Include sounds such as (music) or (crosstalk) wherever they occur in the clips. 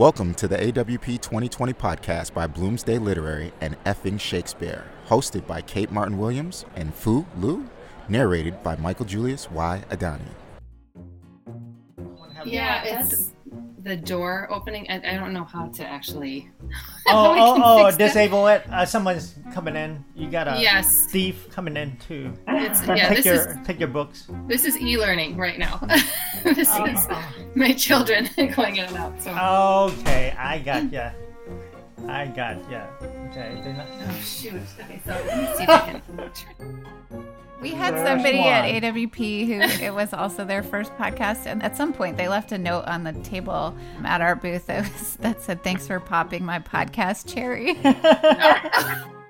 Welcome to the AWP 2020 podcast by Bloomsday Literary and Effing Shakespeare, hosted by Kate Martin Williams and Fu Lu, narrated by Michael Julius Y. Adani. Yeah, it's the door opening. I, I don't know how to actually. (laughs) Oh, oh, oh, disable it. Uh, someone's coming in. You got a Yes. thief coming in to It's, yeah, take this your is take your books. this is e-learning right now. (laughs) this is my children (laughs) going in and out. So. Okay, I got ya. I got ya. Okay, they're not. Oh, shoot. Okay, so let me see if I can. We had First somebody one. at AWP who it was also their first podcast, and at some point they left a note on the table at our booth that, was, that said, "Thanks for popping my podcast cherry." (laughs)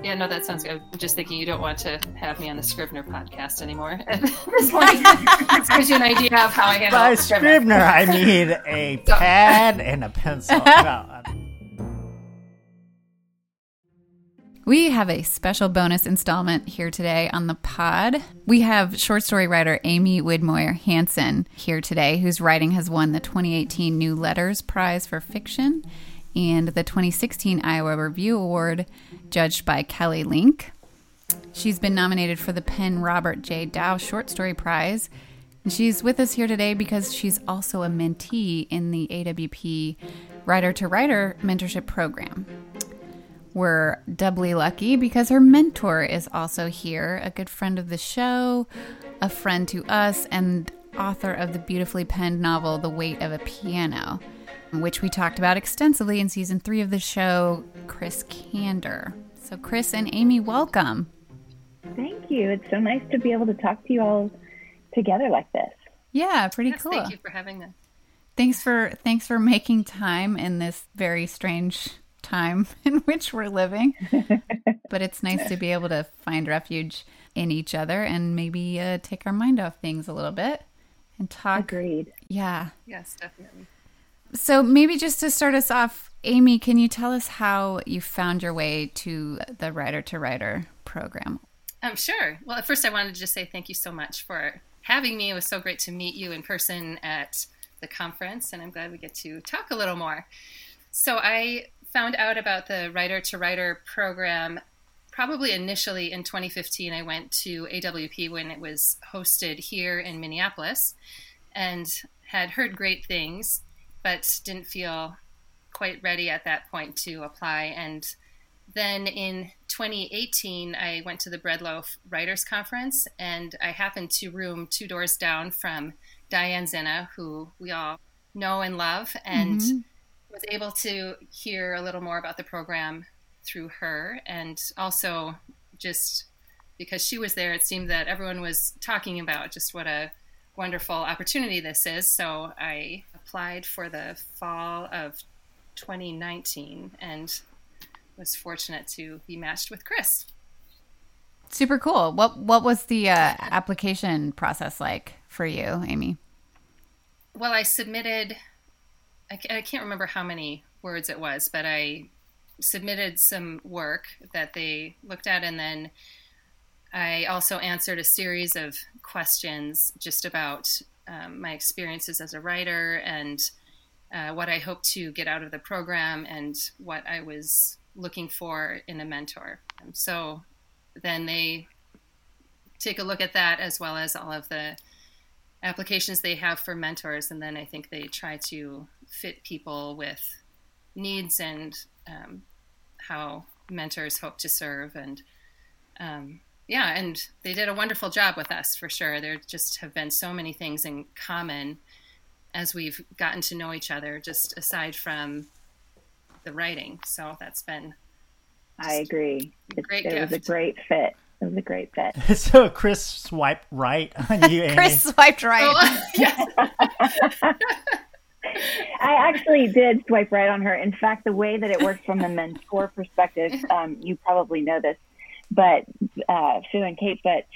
Yeah, no, that sounds good. I'm just thinking you don't want to have me on the Scrivener podcast anymore. (laughs) (laughs) this morning, this gives you an idea of how I handle By Scrivener. Scrivener, I need a pad and a pencil. Well, We have a special bonus installment here today on the pod. We have short story writer Amy Widmoyer Hansen here today, whose writing has won the 2018 New Letters Prize for Fiction and the 2016 Iowa Review Award, judged by Kelly Link. She's been nominated for the PEN Robert J. Dau Short Story Prize. And she's with us here today because she's also a mentee in the AWP Writer to Writer Mentorship Program. We're doubly lucky because her mentor is also here, a good friend of the show, a friend to us, and author of the beautifully penned novel The Weight of a Piano, which we talked about extensively in season three of the show, Chris Cander. So, Chris and Amy, welcome. Thank you. It's so nice to be able to talk to you all together like this. Yeah, pretty Yes, cool. Thank you for having us. Thanks for thanks for making time in this very strange time (laughs) in which we're living. (laughs) but it's nice to be able to find refuge in each other and maybe uh, take our mind off things a little bit and talk. Agreed. Yeah. Yes, definitely. So maybe just to start us off, Amy, can you tell us how you found your way to the Writer to Writer program? Um, sure. Well, at first, I wanted to just say thank you so much for having me. It was so great to meet you in person at the conference, and I'm glad we get to talk a little more. So, I found out about the Writer to Writer program probably initially in 2015. I went to AWP when it was hosted here in Minneapolis and had heard great things, but didn't feel quite ready at that point to apply. And then in 2018, I went to the Bread Loaf Writers Conference, and I happened to room two doors down from Diane Zinna, who we all know and love, and Mhm. Was able to hear a little more about the program through her, and also just because she was there, it seemed that everyone was talking about just what a wonderful opportunity this is. So I applied for the fall of 2019 and was fortunate to be matched with Chris. Super cool. What what was the uh, application process like for you, Amy? Well, I submitted, I, I can't remember how many words it was, but I submitted some work that they looked at, and then I also answered a series of questions just about um, my experiences as a writer and uh, what I hope to get out of the program and what I was looking for in a mentor. Um, so then they take a look at that as well as all of the applications they have for mentors, and then I think they try to fit people with needs and um, how mentors hope to serve. And um, yeah, and they did a wonderful job with us for sure. There just have been so many things in common as we've gotten to know each other, just aside from the writing. So that's been I agree. It, Great it was a great fit. It was a great fit. (laughs) so Chris swiped right on you, (laughs) Amy. Chris swiped right. (laughs) Oh, yes. I actually did swipe right on her. In fact, the way that it works from the mentor perspective, um, you probably know this, but uh, Sue and Kate, but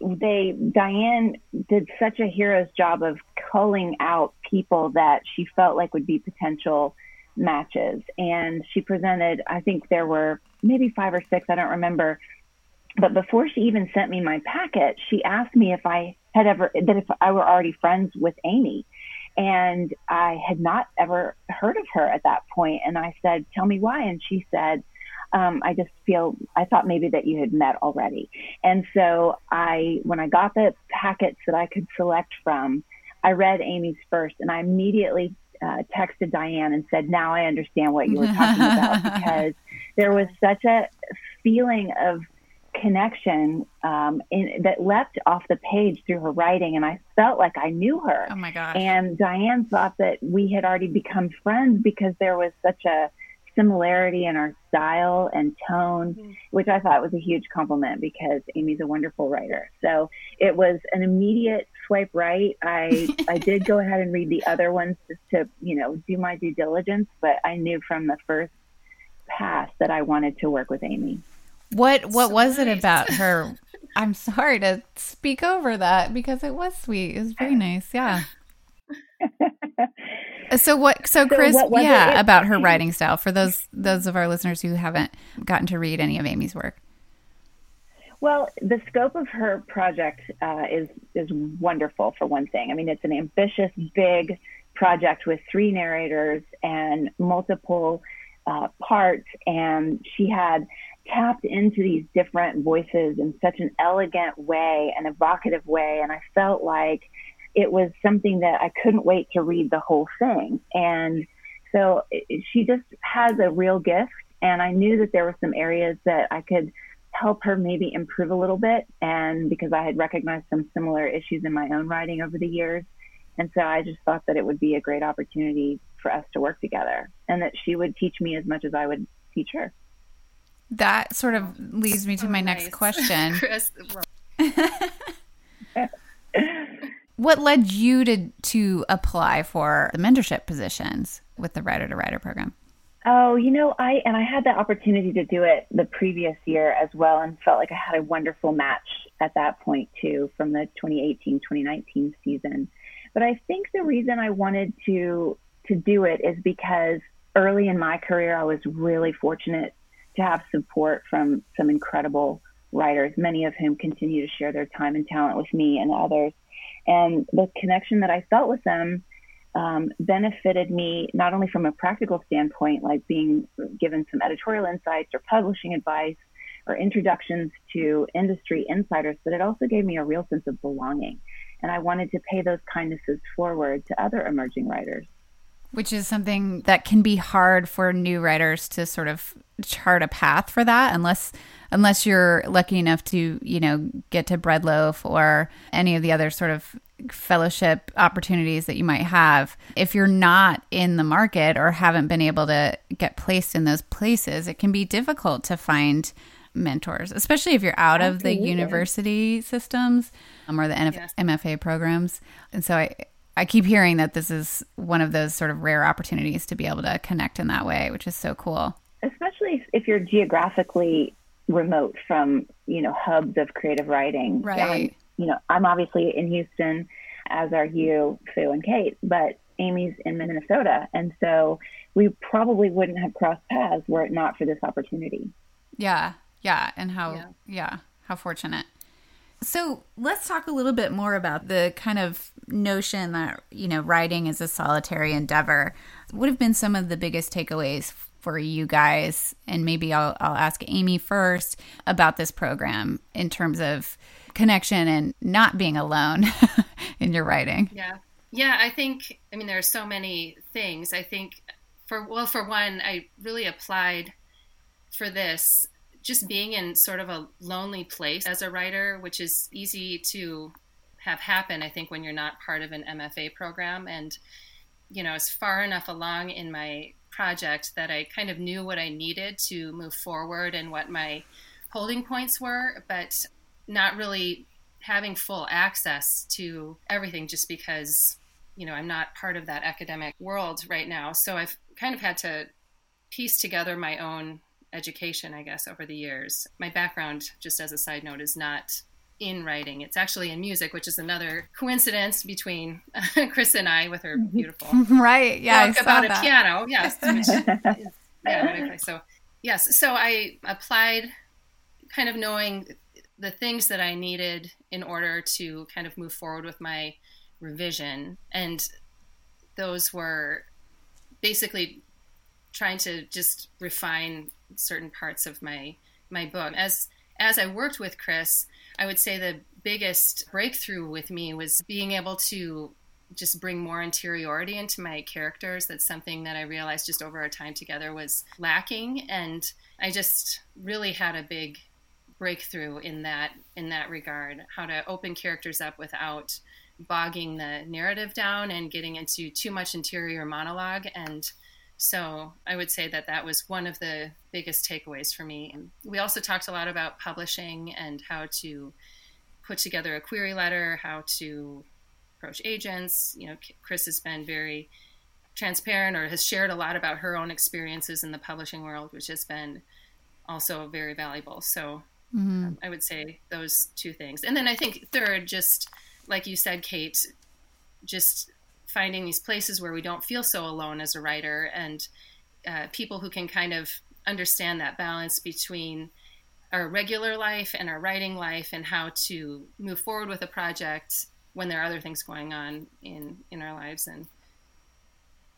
they Diane did such a hero's job of culling out people that she felt like would be potential matches, and she presented. I think there were maybe five or six. I don't remember. But before she even sent me my packet, she asked me if I had ever that if I were already friends with Amy. And I had not ever heard of her at that point. And I said, Tell me why. And she said, um, I just feel, I thought maybe that you had met already. And so I, when I got the packets that I could select from, I read Amy's first and I immediately uh, texted Diane and said, Now I understand what you were talking about (laughs) because there was such a feeling of connection um, in, that leapt off the page through her writing, and I felt like I knew her. Oh my gosh! And Diane thought that we had already become friends because there was such a similarity in our style and tone, mm-hmm. which I thought was a huge compliment because Amy's a wonderful writer. So it was an immediate swipe right. I (laughs) I did go ahead and read the other ones just to you know do my due diligence, but I knew from the first pass that I wanted to work with Amy. What what so was nice. it about her? I'm sorry to speak over that because it was sweet. It was very nice. Yeah. (laughs) so what so Chris so what yeah it? about her writing style for those those of our listeners who haven't gotten to read any of Amy's work. Well, the scope of her project uh, is is wonderful for one thing. I mean, it's an ambitious, big project with three narrators and multiple uh, parts, and she had tapped into these different voices in such an elegant way, an evocative way, and I felt like it was something that I couldn't wait to read the whole thing. And so it, she just has a real gift, and I knew that there were some areas that I could help her maybe improve a little bit, and because I had recognized some similar issues in my own writing over the years. And so I just thought that it would be a great opportunity for us to work together and that she would teach me as much as I would teach her that sort of leads me to my nice. next question. (laughs) Chris, (laughs) what led you to to apply for the mentorship positions with the writer to writer program? Oh, you know, I and I had the opportunity to do it the previous year as well and felt like I had a wonderful match at that point too from the 2018-2019 season. But I think the reason I wanted to to do it is because early in my career I was really fortunate to have support from some incredible writers, many of whom continue to share their time and talent with me and others. And the connection that I felt with them um, benefited me not only from a practical standpoint, like being given some editorial insights or publishing advice or introductions to industry insiders, but it also gave me a real sense of belonging. And I wanted to pay those kindnesses forward to other emerging writers. Which is something that can be hard for new writers to sort of chart a path for that unless unless you're lucky enough to, you know, get to Bread Loaf or any of the other sort of fellowship opportunities that you might have. If you're not in the market or haven't been able to get placed in those places, it can be difficult to find mentors, especially if you're out Absolutely. of the university systems um, or the NF-. MFA programs. And so I, I keep hearing that this is one of those sort of rare opportunities to be able to connect in that way, which is so cool. Especially if you're geographically remote from, you know, hubs of creative writing. Right. you know, I'm obviously in Houston, as are you, Sue and Kate, but Amy's in Minnesota. And so we probably wouldn't have crossed paths were it not for this opportunity. Yeah. Yeah. And how, yeah, yeah how fortunate. So let's talk a little bit more about the kind of notion that, you know, writing is a solitary endeavor. What have been some of the biggest takeaways for you guys? And maybe I'll, I'll ask Amy first about this program in terms of connection and not being alone (laughs) in your writing. Yeah. Yeah. I think, I mean, there are so many things. I think for, well, for one, I really applied for this just being in sort of a lonely place as a writer, which is easy to have happen, I think, when you're not part of an MFA program. And, you know, I was far enough along in my project that I kind of knew what I needed to move forward and what my holding points were, but not really having full access to everything just because, you know, I'm not part of that academic world right now. So I've kind of had to piece together my own education, I guess, over the years. My background, just as a side note, is not in writing. It's actually in music, which is another coincidence between (laughs) Chris and I with her (laughs) beautiful right. Yeah, book about that. a piano. Yes. (laughs) Yeah. So yes. So I applied, kind of knowing the things that I needed in order to kind of move forward with my revision and those were basically trying to just refine certain parts of my my book. As as I worked with Chris, I would say the biggest breakthrough with me was being able to just bring more interiority into my characters. That's something that I realized just over our time together was lacking, and I just really had a big breakthrough in that in that regard. How to open characters up without bogging the narrative down and getting into too much interior monologue and so I would say that that was one of the biggest takeaways for me. We also talked a lot about publishing and how to put together a query letter, how to approach agents. You know, Chris has been very transparent or has shared a lot about her own experiences in the publishing world, which has been also very valuable. So mm-hmm. um, I would say those two things. And then I think third, just like you said, Kate, just finding these places where we don't feel so alone as a writer and uh, people who can kind of understand that balance between our regular life and our writing life and how to move forward with a project when there are other things going on in in our lives and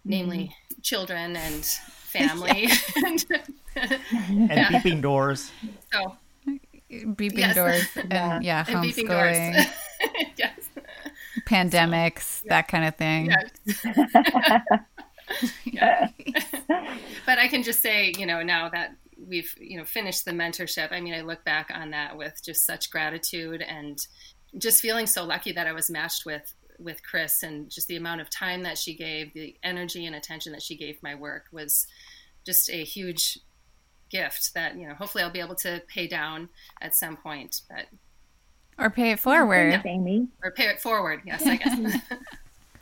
namely mm-hmm. children and (laughs) family and, (laughs) and yeah. beeping doors so beeping yes. doors (laughs) and yeah, yeah homeschooling yes (laughs) pandemics, so, yeah. that kind of thing. Yes. (laughs) (laughs) but I can just say, you know, now that we've, you know, finished the mentorship, I mean, I look back on that with just such gratitude and just feeling so lucky that I was matched with with Chris and just the amount of time that she gave, the energy and attention that she gave my work was just a huge gift that, you know, hopefully I'll be able to pay down at some point. But or pay it forward. Amy. Or pay it forward, yes, I guess. (laughs)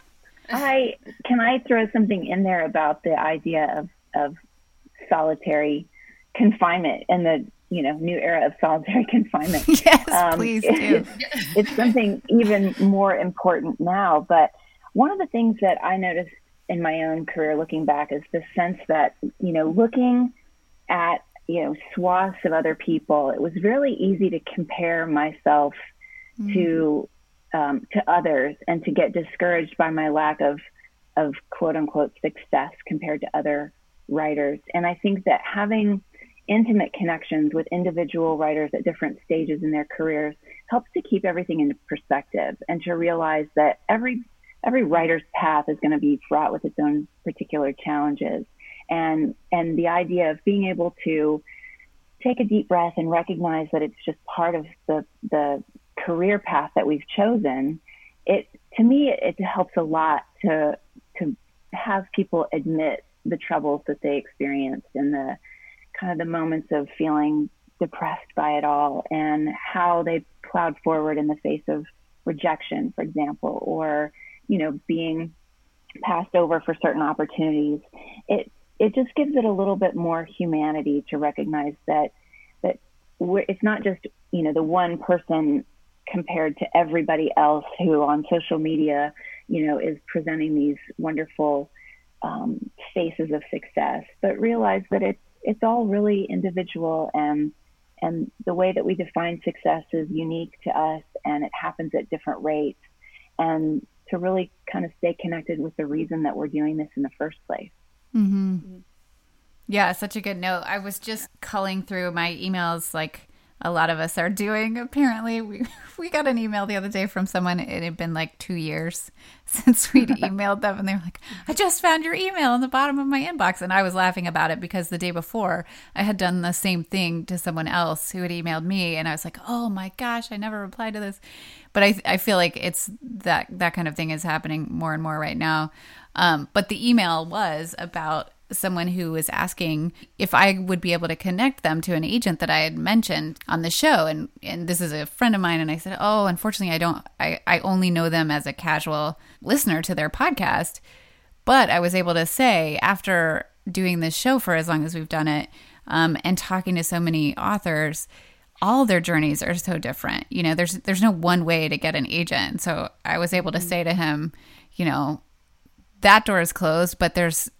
(laughs) I can I throw something in there about the idea of, of solitary confinement and the you know new era of solitary (laughs) confinement. yes, um, please do. It's, it's something even more important now. But one of the things that I noticed in my own career, looking back, is the sense that you know looking at you know swaths of other people it was really easy to compare myself mm. to um, to others and to get discouraged by my lack of of quote unquote success compared to other writers and i think that having intimate connections with individual writers at different stages in their careers helps to keep everything into perspective and to realize that every every writer's path is going to be fraught with its own particular challenges and and the idea of being able to take a deep breath and recognize that it's just part of the the career path that we've chosen it to me it, it helps a lot to to have people admit the troubles that they experienced and the kind of the moments of feeling depressed by it all and how they plowed forward in the face of rejection for example or you know being passed over for certain opportunities. It it just gives it a little bit more humanity to recognize that that it's not just you know the one person compared to everybody else who on social media you know is presenting these wonderful um, faces of success, but realize that it's it's all really individual and and the way that we define success is unique to us and it happens at different rates and to really kind of stay connected with the reason that we're doing this in the first place. Mm-hmm. Yeah, such a good note. I was just culling through my emails like a lot of us are doing. Apparently, we (laughs) we got an email the other day from someone. It had been like two years (laughs) since we'd (laughs) emailed them, and they were like, "I just found your email in the bottom of my inbox," and I was laughing about it because the day before I had done the same thing to someone else who had emailed me, and I was like, "Oh my gosh, I never replied to this." But I I feel like it's that that kind of thing is happening more and more right now. Um, but the email was about someone who was asking if I would be able to connect them to an agent that I had mentioned on the show. And, and this is a friend of mine. And I said, Oh, unfortunately, I don't, I, I only know them as a casual listener to their podcast. But I was able to say after doing this show for as long as we've done it um, and talking to so many authors, all their journeys are so different. You know, there's there's no one way to get an agent. So I was able to say to him, you know, that door is closed, but there's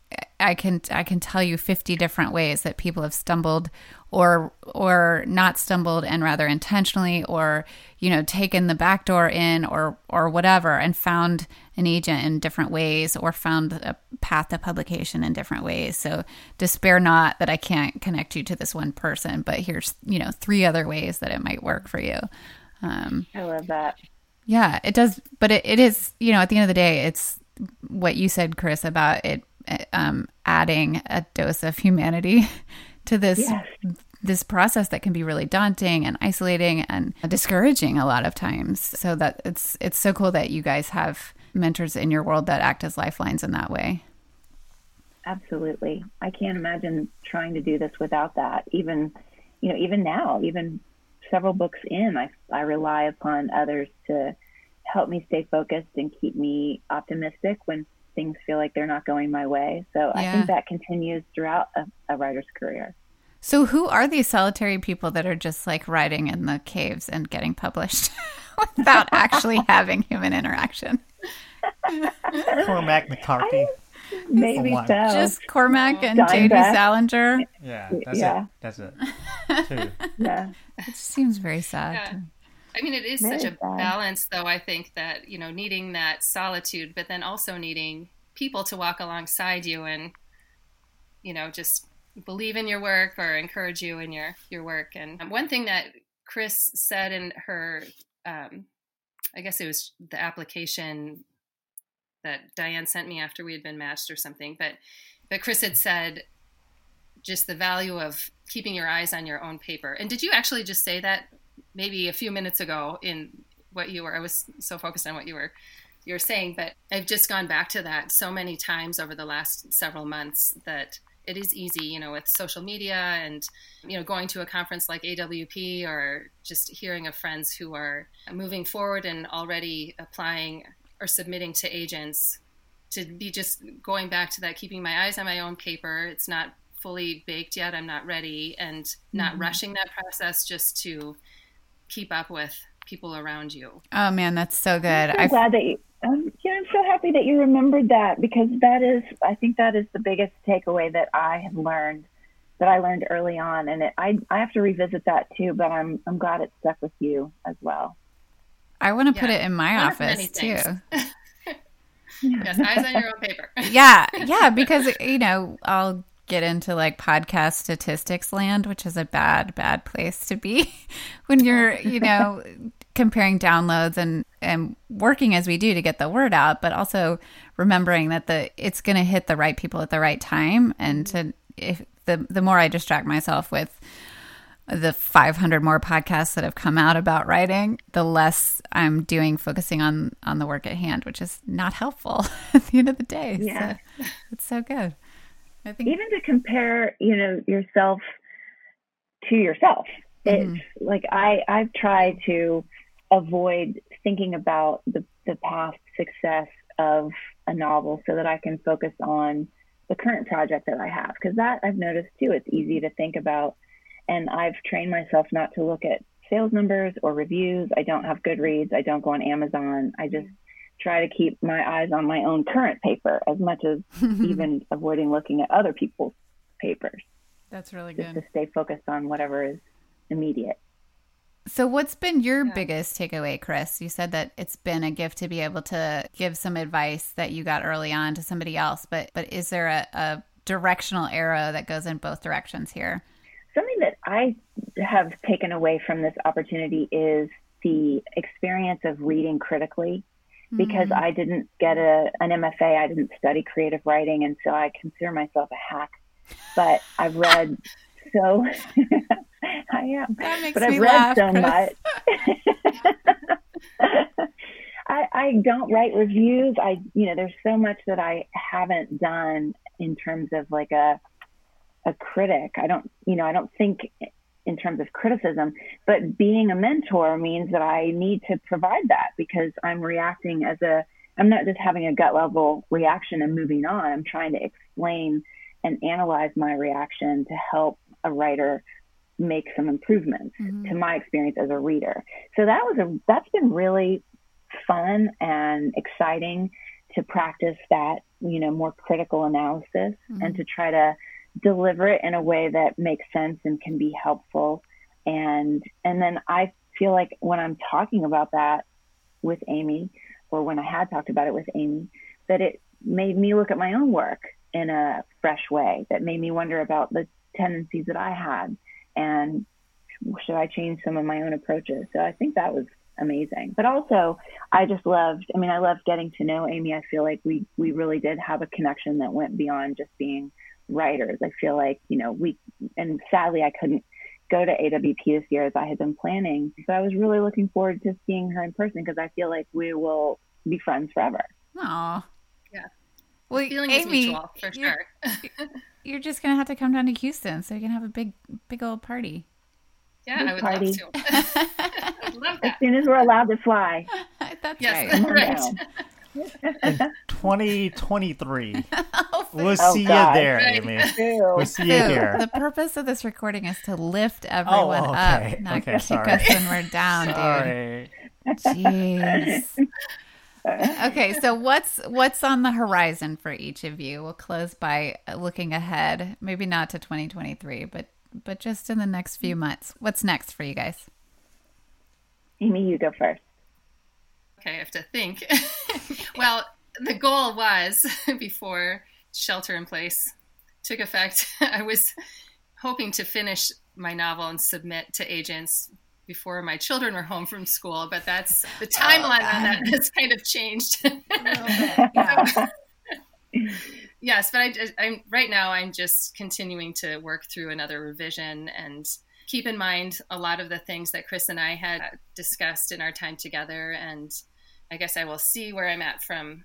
I can I can tell you 50 different ways that people have stumbled or or not stumbled and rather intentionally or you know taken the back door in or or whatever and found an agent in different ways or found a path to publication in different ways. So despair not that I can't connect you to this one person, but here's, you know, three other ways that it might work for you. Um, I love that. Yeah, it does. But it, it is, you know, at the end of the day, it's what you said, Chris, about it um, adding a dose of humanity (laughs) to this yes. this process that can be really daunting and isolating and discouraging a lot of times. So that it's it's so cool that you guys have mentors in your world that act as lifelines in that way. Absolutely. I can't imagine trying to do this without that. Even, you know, even now, even several books in, I, I rely upon others to help me stay focused and keep me optimistic when things feel like they're not going my way. So yeah. I think that continues throughout a, a writer's career. So, who are these solitary people that are just like writing in the caves and getting published (laughs) without actually (laughs) having human interaction? (laughs) Cormac McCarthy. I, maybe so. Just Cormac and J.D. Salinger. Yeah, that's yeah. it. That's it. Two. Yeah. It seems very sad. Yeah. I mean, it is such a sad. balance, though. I think that you know, needing that solitude, but then also needing people to walk alongside you and you know, just believe in your work or encourage you in your your work. And one thing that Chris said in her, um, I guess it was the application that Diane sent me after we had been matched or something. But but Chris had said just the value of keeping your eyes on your own paper. And did you actually just say that maybe a few minutes ago in what you were? I was so focused on what you were you're saying, but I've just gone back to that so many times over the last several months that it is easy, you know, with social media and, you know, going to a conference like AWP or just hearing of friends who are moving forward and already applying or submitting to agents to be just going back to that keeping my eyes on my own paper it's not fully baked yet i'm not ready and not mm-hmm. rushing that process just to keep up with people around you oh man that's so good i'm so glad that you um, yeah i'm so happy that you remembered that because that is i think that is the biggest takeaway that i have learned that i learned early on and it, I, I have to revisit that too but i'm i'm glad it stuck with you as well I want to yeah. put it in my One office too. (laughs) (laughs) yes, eyes on your own paper. yeah, yeah, because you know I'll get into like podcast statistics land, which is a bad, bad place to be (laughs) when you're, you (laughs) know, comparing downloads and and working as we do to get the word out, but also remembering that the it's going to hit the right people at the right time, and to if the the more I distract myself with the 500 more podcasts that have come out about writing, the less I'm doing focusing on on the work at hand, which is not helpful (laughs) at the end of the day. Yeah, so, it's so good. I think even to compare, you know, yourself to yourself. Mm-hmm. It's like I I've tried to avoid thinking about the the past success of a novel so that I can focus on the current project that I have because that I've noticed too. It's easy to think about and I've trained myself not to look at sales numbers or reviews. I don't have Goodreads. I don't go on Amazon. I just try to keep my eyes on my own current paper as much as (laughs) even avoiding looking at other people's papers. That's really just good. to stay focused on whatever is immediate. So, what's been your yeah. biggest takeaway, Chris? You said that it's been a gift to be able to give some advice that you got early on to somebody else, but but is there a, a directional arrow that goes in both directions here? something that I have taken away from this opportunity is the experience of reading critically because mm-hmm. I didn't get a, an MFA, I didn't study creative writing, and so I consider myself a hack. But I've read so (laughs) I am, but I've read laugh, so much. (laughs) I, I don't write reviews. I, you know, there's so much that I haven't done in terms of like a a critic. I don't, you know, I don't think in terms of criticism, but being a mentor means that I need to provide that because I'm reacting as a, I'm not just having a gut level reaction and moving on. I'm trying to explain and analyze my reaction to help a writer make some improvements mm-hmm. to my experience as a reader. So that was a, that's been really fun and exciting to practice that you know, more critical analysis and to try to deliver it in a way that makes sense and can be helpful. And, and then I feel like when I'm talking about that with Amy, or when I had talked about it with Amy, that it made me look at my own work in a fresh way, that made me wonder about the tendencies that I had and should I change some of my own approaches? So I think that was amazing. But also, I just loved, I mean, I loved getting to know Amy. I feel like we, we really did have a connection that went beyond just being writers. I feel like, you know, we, and sadly, I couldn't go to AWP this year as I had been planning. So I was really looking forward to seeing her in person because I feel like we will be friends forever. Aw. Yeah. Well, Feeling is Amy, mutual for you're, sure. (laughs) you're just gonna have to come down to Houston so you can have a big, big old party. yeah, Big I would party. love to. I'd (laughs) love As soon as we're allowed to fly. (laughs) That's Yes, right. Come right. down. 2023. Oh, We'll Oh, see God. you there, Amy. We'll see you here. The purpose of this recording is to lift oh, everyone okay. up, not Okay, kick sorry. us when we're down, dude. Jeez. okay, so what's what's on the horizon for each of you? We'll close by looking ahead, maybe not to 2023, but but just in the next few months. What's next for you guys? Amy, you go first. Okay, I have to think. (laughs) well, the goal was (laughs) before shelter in place took effect, (laughs) I was hoping to finish my novel and submit to agents before my children were home from school, but that's the oh, timeline on that has kind of changed. Oh, (laughs) yes, but I, I'm right now. I'm just continuing to work through another revision and keep in mind a lot of the things that Chris and I had discussed in our time together. And I guess I will see where I'm at from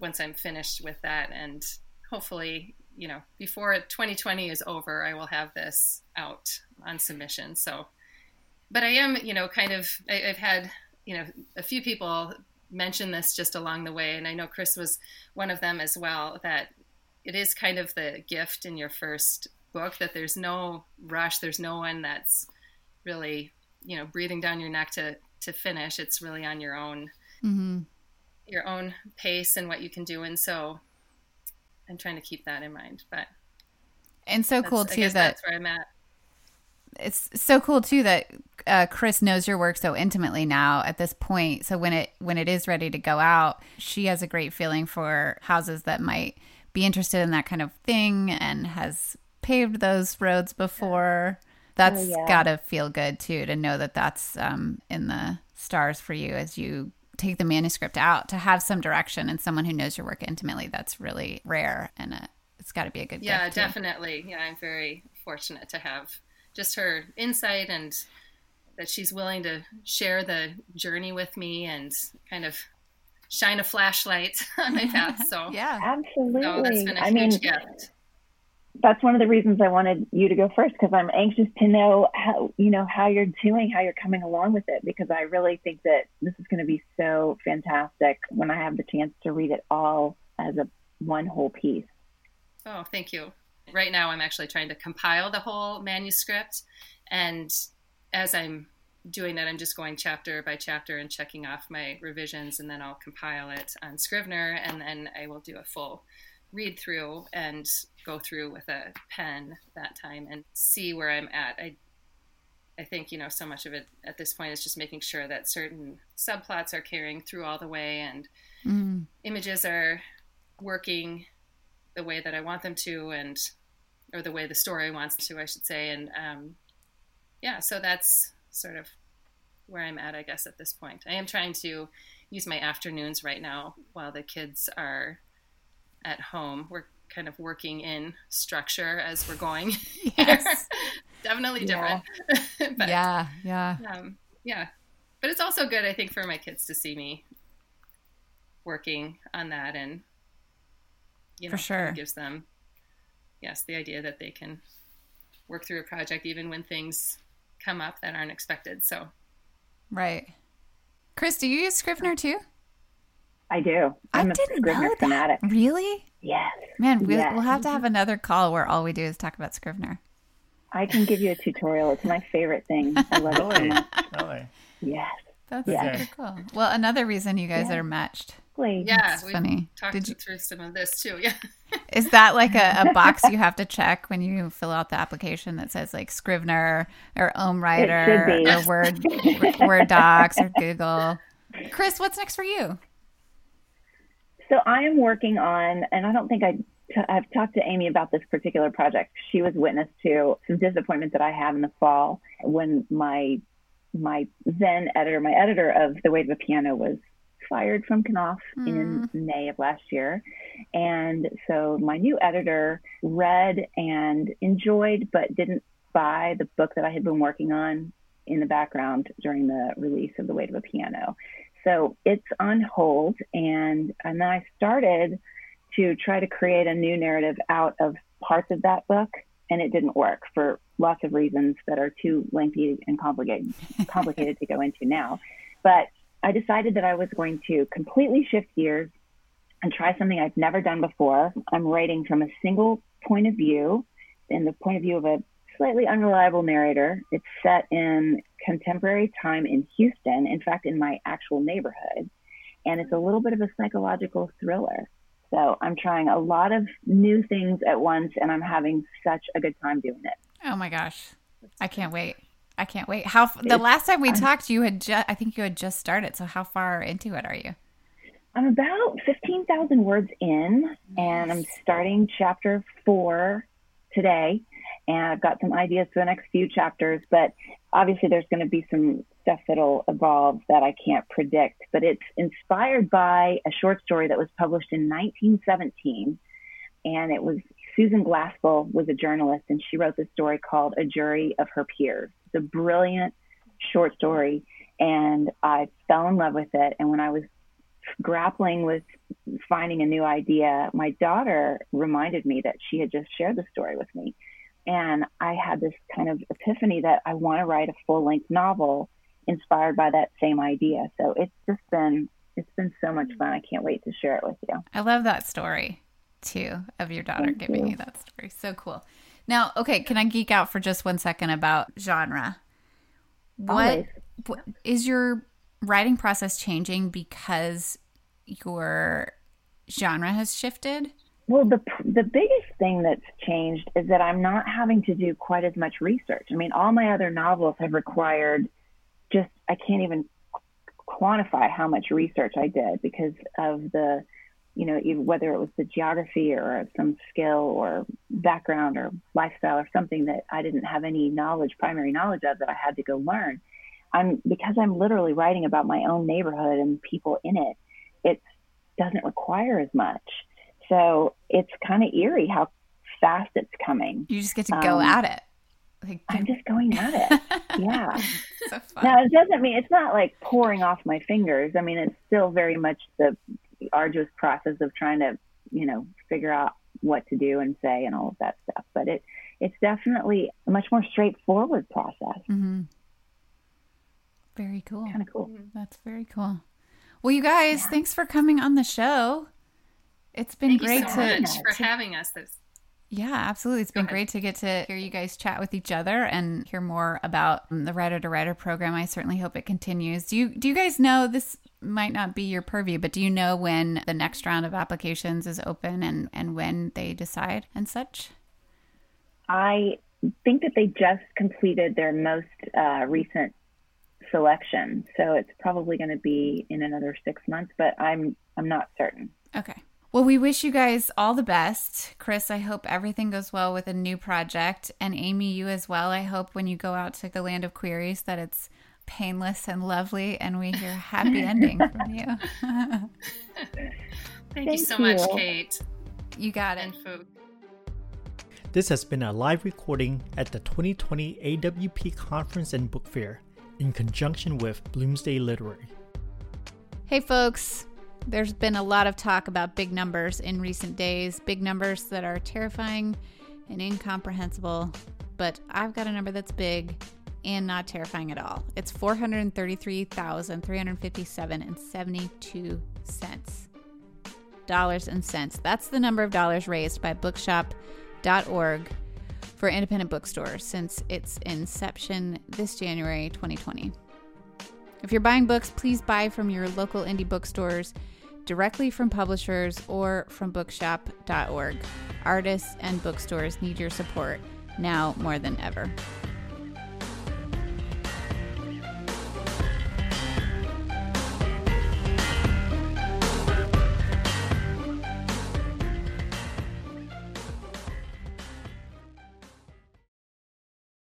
once I'm finished with that, and hopefully, you know, before 2020 is over, I will have this out on submission. So, but I am, you know, kind of. I, I've had, you know, a few people mention this just along the way, and I know Chris was one of them as well. That it is kind of the gift in your first book that there's no rush, there's no one that's really, you know, breathing down your neck to to finish. It's really on your own Mm-hmm. Your own pace and what you can do, and so I'm trying to keep that in mind. But And so cool too that that's where I'm at. it's so cool too that uh, Chris knows your work so intimately now at this point. So when it when it is ready to go out, she has a great feeling for houses that might be interested in that kind of thing and has paved those roads before. That's Oh, yeah. gotta feel good too to know that that's um, in the stars for you as you take the manuscript out to have some direction and someone who knows your work intimately. That's really rare and uh it's got to be a good Yeah, gift, too. definitely. Yeah, I'm very fortunate to have just her insight and that she's willing to share the journey with me and kind of shine a flashlight (laughs) on my path. So, (laughs) Yeah. Absolutely. so that's been a I huge mean, gift. That's one of the reasons I wanted you to go first because I'm anxious to know how you know how you're doing, how you're coming along with it because I really think that this is going to be so fantastic when I have the chance to read it all as a one whole piece. Oh, thank you. Right now, I'm actually trying to compile the whole manuscript. And as I'm doing that, I'm just going chapter by chapter and checking off my revisions, and then I'll compile it on Scrivener, and then I will do a full read through and go through with a pen that time and see where I'm at. I I think you know so much of it at this point is just making sure that certain subplots are carrying through all the way and Mm. images are working the way that I want them to, and or the way the story wants to, I should say. And um, yeah, so that's sort of where I'm at, I guess, at this point. I am trying to use my afternoons right now while the kids are at home. We're kind of working in structure as we're going. (laughs) Yes. (laughs) Definitely Yeah. different. (laughs) but, yeah, yeah. um, yeah, but it's also good, I think, for my kids to see me working on that, and you know, For sure. gives them, yes, the idea that they can work through a project even when things come up that aren't expected. So Right. Chris, do you use Scrivener too? I do. I'm I a didn't Scrivener know that. fanatic. Really? Yes. Man, we'll, Yes. we'll have to have mm-hmm. another call where all we do is talk about Scrivener. I can give you a tutorial. It's my favorite thing. I love it so Really? much. Really? Yes. That's Yeah. super cool. Well, another reason you guys Yeah. are matched. Yeah, That's we funny. talked Did you- through some of this too. Yeah. (laughs) Is that like a, a (laughs) box you have to check when you fill out the application that says like Scrivener or OmmWriter or Word (laughs) Word Docs or Google? Chris, what's next for you? So I am working on, and I don't think I t- I've talked to Amy about this particular project. She was witness to some disappointment that I had in the fall when my my then editor, my editor of The Weight of a Piano, was fired from Knopf in mm. May of last year. And so my new editor read and enjoyed, but didn't buy the book that I had been working on in the background during the release of The Weight of a Piano. So it's on hold. And, and then I started to try to create a new narrative out of parts of that book. And it didn't work for lots of reasons that are too lengthy and complicated, (laughs) complicated to go into now. But I decided that I was going to completely shift gears and try something I've never done before. I'm writing from a single point of view, in the point of view of a slightly unreliable narrator. It's set in contemporary time in Houston, in fact, in my actual neighborhood. And it's a little bit of a psychological thriller. So I'm trying a lot of new things at once, and I'm having such a good time doing it. Oh my gosh. I can't wait. I can't wait. How the last time we talked you had just I think you had just started. So how far into it are you? I'm about 15,000 words in, and I'm starting chapter four today. And I've got some ideas for the next few chapters, but obviously there's going to be some stuff that'll evolve that I can't predict. But it's inspired by a short story that was published in 1917. And it was Susan Glaspell was a journalist, and she wrote this story called A Jury of Her Peers. It's a brilliant short story, and I fell in love with it. And when I was grappling with finding a new idea, my daughter reminded me that she had just shared the story with me. And I had this kind of epiphany that I want to write a full length novel inspired by that same idea. So it's just been it's been so much fun. I can't wait to share it with you. I love that story too of your daughter Thank giving you. you that story. So cool. Now, okay, can I geek out for just one second about genre? What what is your writing process changing because your genre has shifted? Well, the the biggest thing that's changed is that I'm not having to do quite as much research. I mean, all my other novels have required just I can't even quantify how much research I did because of the you know whether it was the geography or some skill or background or lifestyle or something that I didn't have any knowledge primary knowledge of that I had to go learn. I'm because I'm literally writing about my own neighborhood and people in it. It doesn't require as much. So it's kind of eerie how fast it's coming. You just get to go Um, at it. Like, I'm just going at it. (laughs) Yeah. so. Now it doesn't mean it's not like pouring off my fingers. I mean, it's still very much the arduous process of trying to, you know, figure out what to do and say and all of that stuff. But it it's definitely a much more straightforward process. hmm Very cool. Kind of cool. That's very cool. Well, you guys, thanks for coming on the show. It's been Thank great you so to, much for to- having us. This yeah, absolutely. It's been ahead. great to get to hear you guys chat with each other and hear more about um, the writer to writer program. I certainly hope it continues. Do you do you guys know this might not be your purview, but do you know when the next round of applications is open and and when they decide and such? I think that they just completed their most uh, recent selection, so it's probably going to be in another six months. But I'm I'm not certain. Okay. Well, we wish you guys all the best. Chris, I hope everything goes well with a new project. And Amy, you as well. I hope when you go out to the land of queries that it's painless and lovely and we hear a happy (laughs) ending from you. (laughs) thank, you Thank so much. Kate you got it. and Food. This has been a live recording at the 2020 AWP Conference and Book Fair in conjunction with Bloomsday Literary. Hey, folks. There's been a lot of talk about big numbers in recent days, big numbers that are terrifying and incomprehensible. But I've got a number that's big and not terrifying at all. It's 433,357 and 72 cents. Dollars and cents. That's the number of dollars raised by bookshop.org for independent bookstores since its inception this January 2020. If you're buying books, please buy from your local indie bookstores, directly from publishers, or from bookshop.org. Artists and bookstores need your support now more than ever.